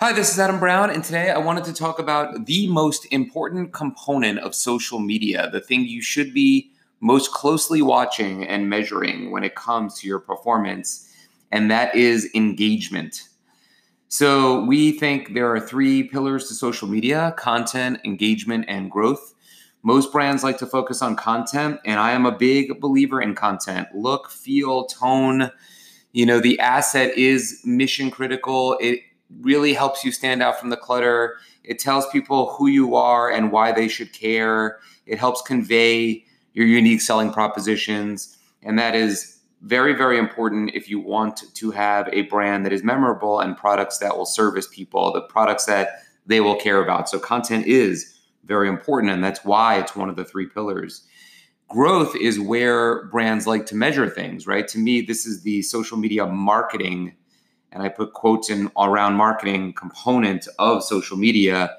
Hi, this is Adam Brown, and today I wanted to talk about the most important component of social media, the thing you should be most closely watching and measuring when it comes to your performance, and that is engagement. So, we think there are three pillars to social media content, engagement, and growth. Most brands like to focus on content, and I am a big believer in content. Look, feel, tone. You know, the asset is mission critical. It really helps you stand out from the clutter. It tells people who you are and why they should care. It helps convey your unique selling propositions. And that is very, very important if you want to have a brand that is memorable and products that will service people, the products that they will care about. So, content is very important. And that's why it's one of the three pillars. Growth is where brands like to measure things, right? To me, this is the social media marketing and I put quotes in around marketing component of social media.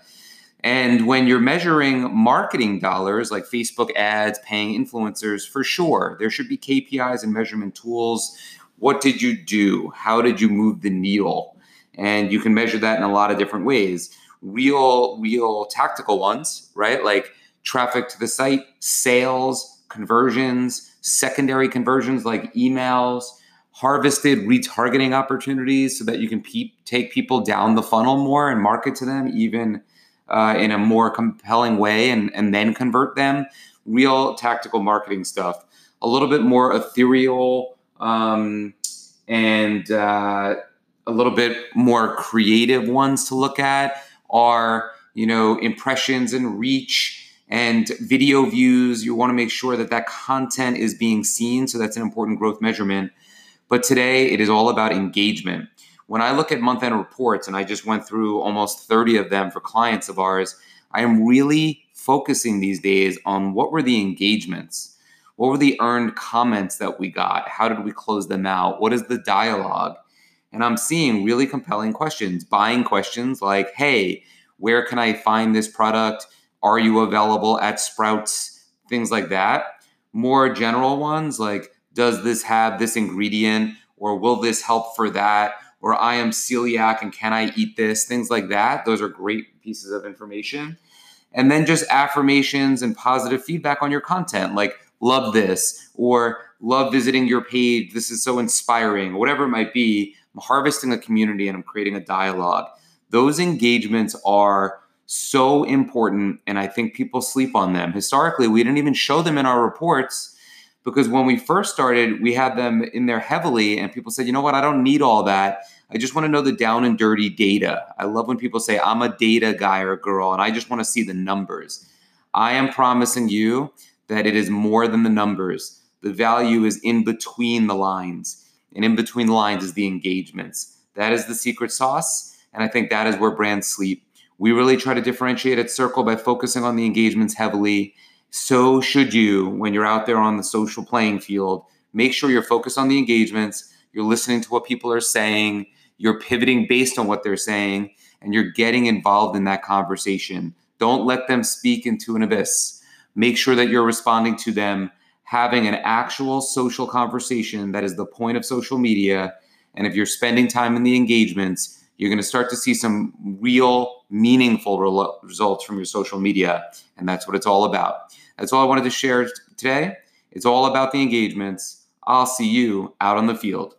And when you're measuring marketing dollars like Facebook ads, paying influencers, for sure, there should be KPIs and measurement tools. What did you do? How did you move the needle? And you can measure that in a lot of different ways. Real, real tactical ones, right? Like traffic to the site, sales, conversions, secondary conversions like emails, harvested retargeting opportunities so that you can pe- take people down the funnel more and market to them even uh, in a more compelling way and, and then convert them. Real tactical marketing stuff. A little bit more ethereal um, and uh, a little bit more creative ones to look at are, you know, impressions and reach and video views. You want to make sure that that content is being seen. So that's an important growth measurement. But today it is all about engagement. When I look at month end reports, and I just went through almost 30 of them for clients of ours, I am really focusing these days on what were the engagements? What were the earned comments that we got? How did we close them out? What is the dialogue? And I'm seeing really compelling questions, buying questions like, hey, where can I find this product? Are you available at Sprouts? Things like that. More general ones like, does this have this ingredient or will this help for that or I am celiac and can I eat this? Things like that. Those are great pieces of information. And then just affirmations and positive feedback on your content, like love this or love visiting your page. This is so inspiring, whatever it might be. I'm harvesting a community and I'm creating a dialogue. Those engagements are so important. And I think people sleep on them. Historically, we didn't even show them in our reports because when we first started, we had them in there heavily, and people said, you know what, I don't need all that. I just want to know the down and dirty data. I love when people say, I'm a data guy or girl, and I just want to see the numbers. I am promising you that it is more than the numbers. The value is in between the lines, and in between the lines is the engagements. That is the secret sauce, and I think that is where brands sleep. We really try to differentiate at Circle by focusing on the engagements heavily so should you when you're out there on the social playing field. Make sure you're focused on the engagements, you're listening to what people are saying, you're pivoting based on what they're saying, and you're getting involved in that conversation. Don't let them speak into an abyss. Make sure that you're responding to them, having an actual social conversation that is the point of social media. And if you're spending time in the engagements, you're going to start to see some real, meaningful re- results from your social media. And that's what it's all about. That's all I wanted to share today. It's all about the engagements. I'll see you out on the field.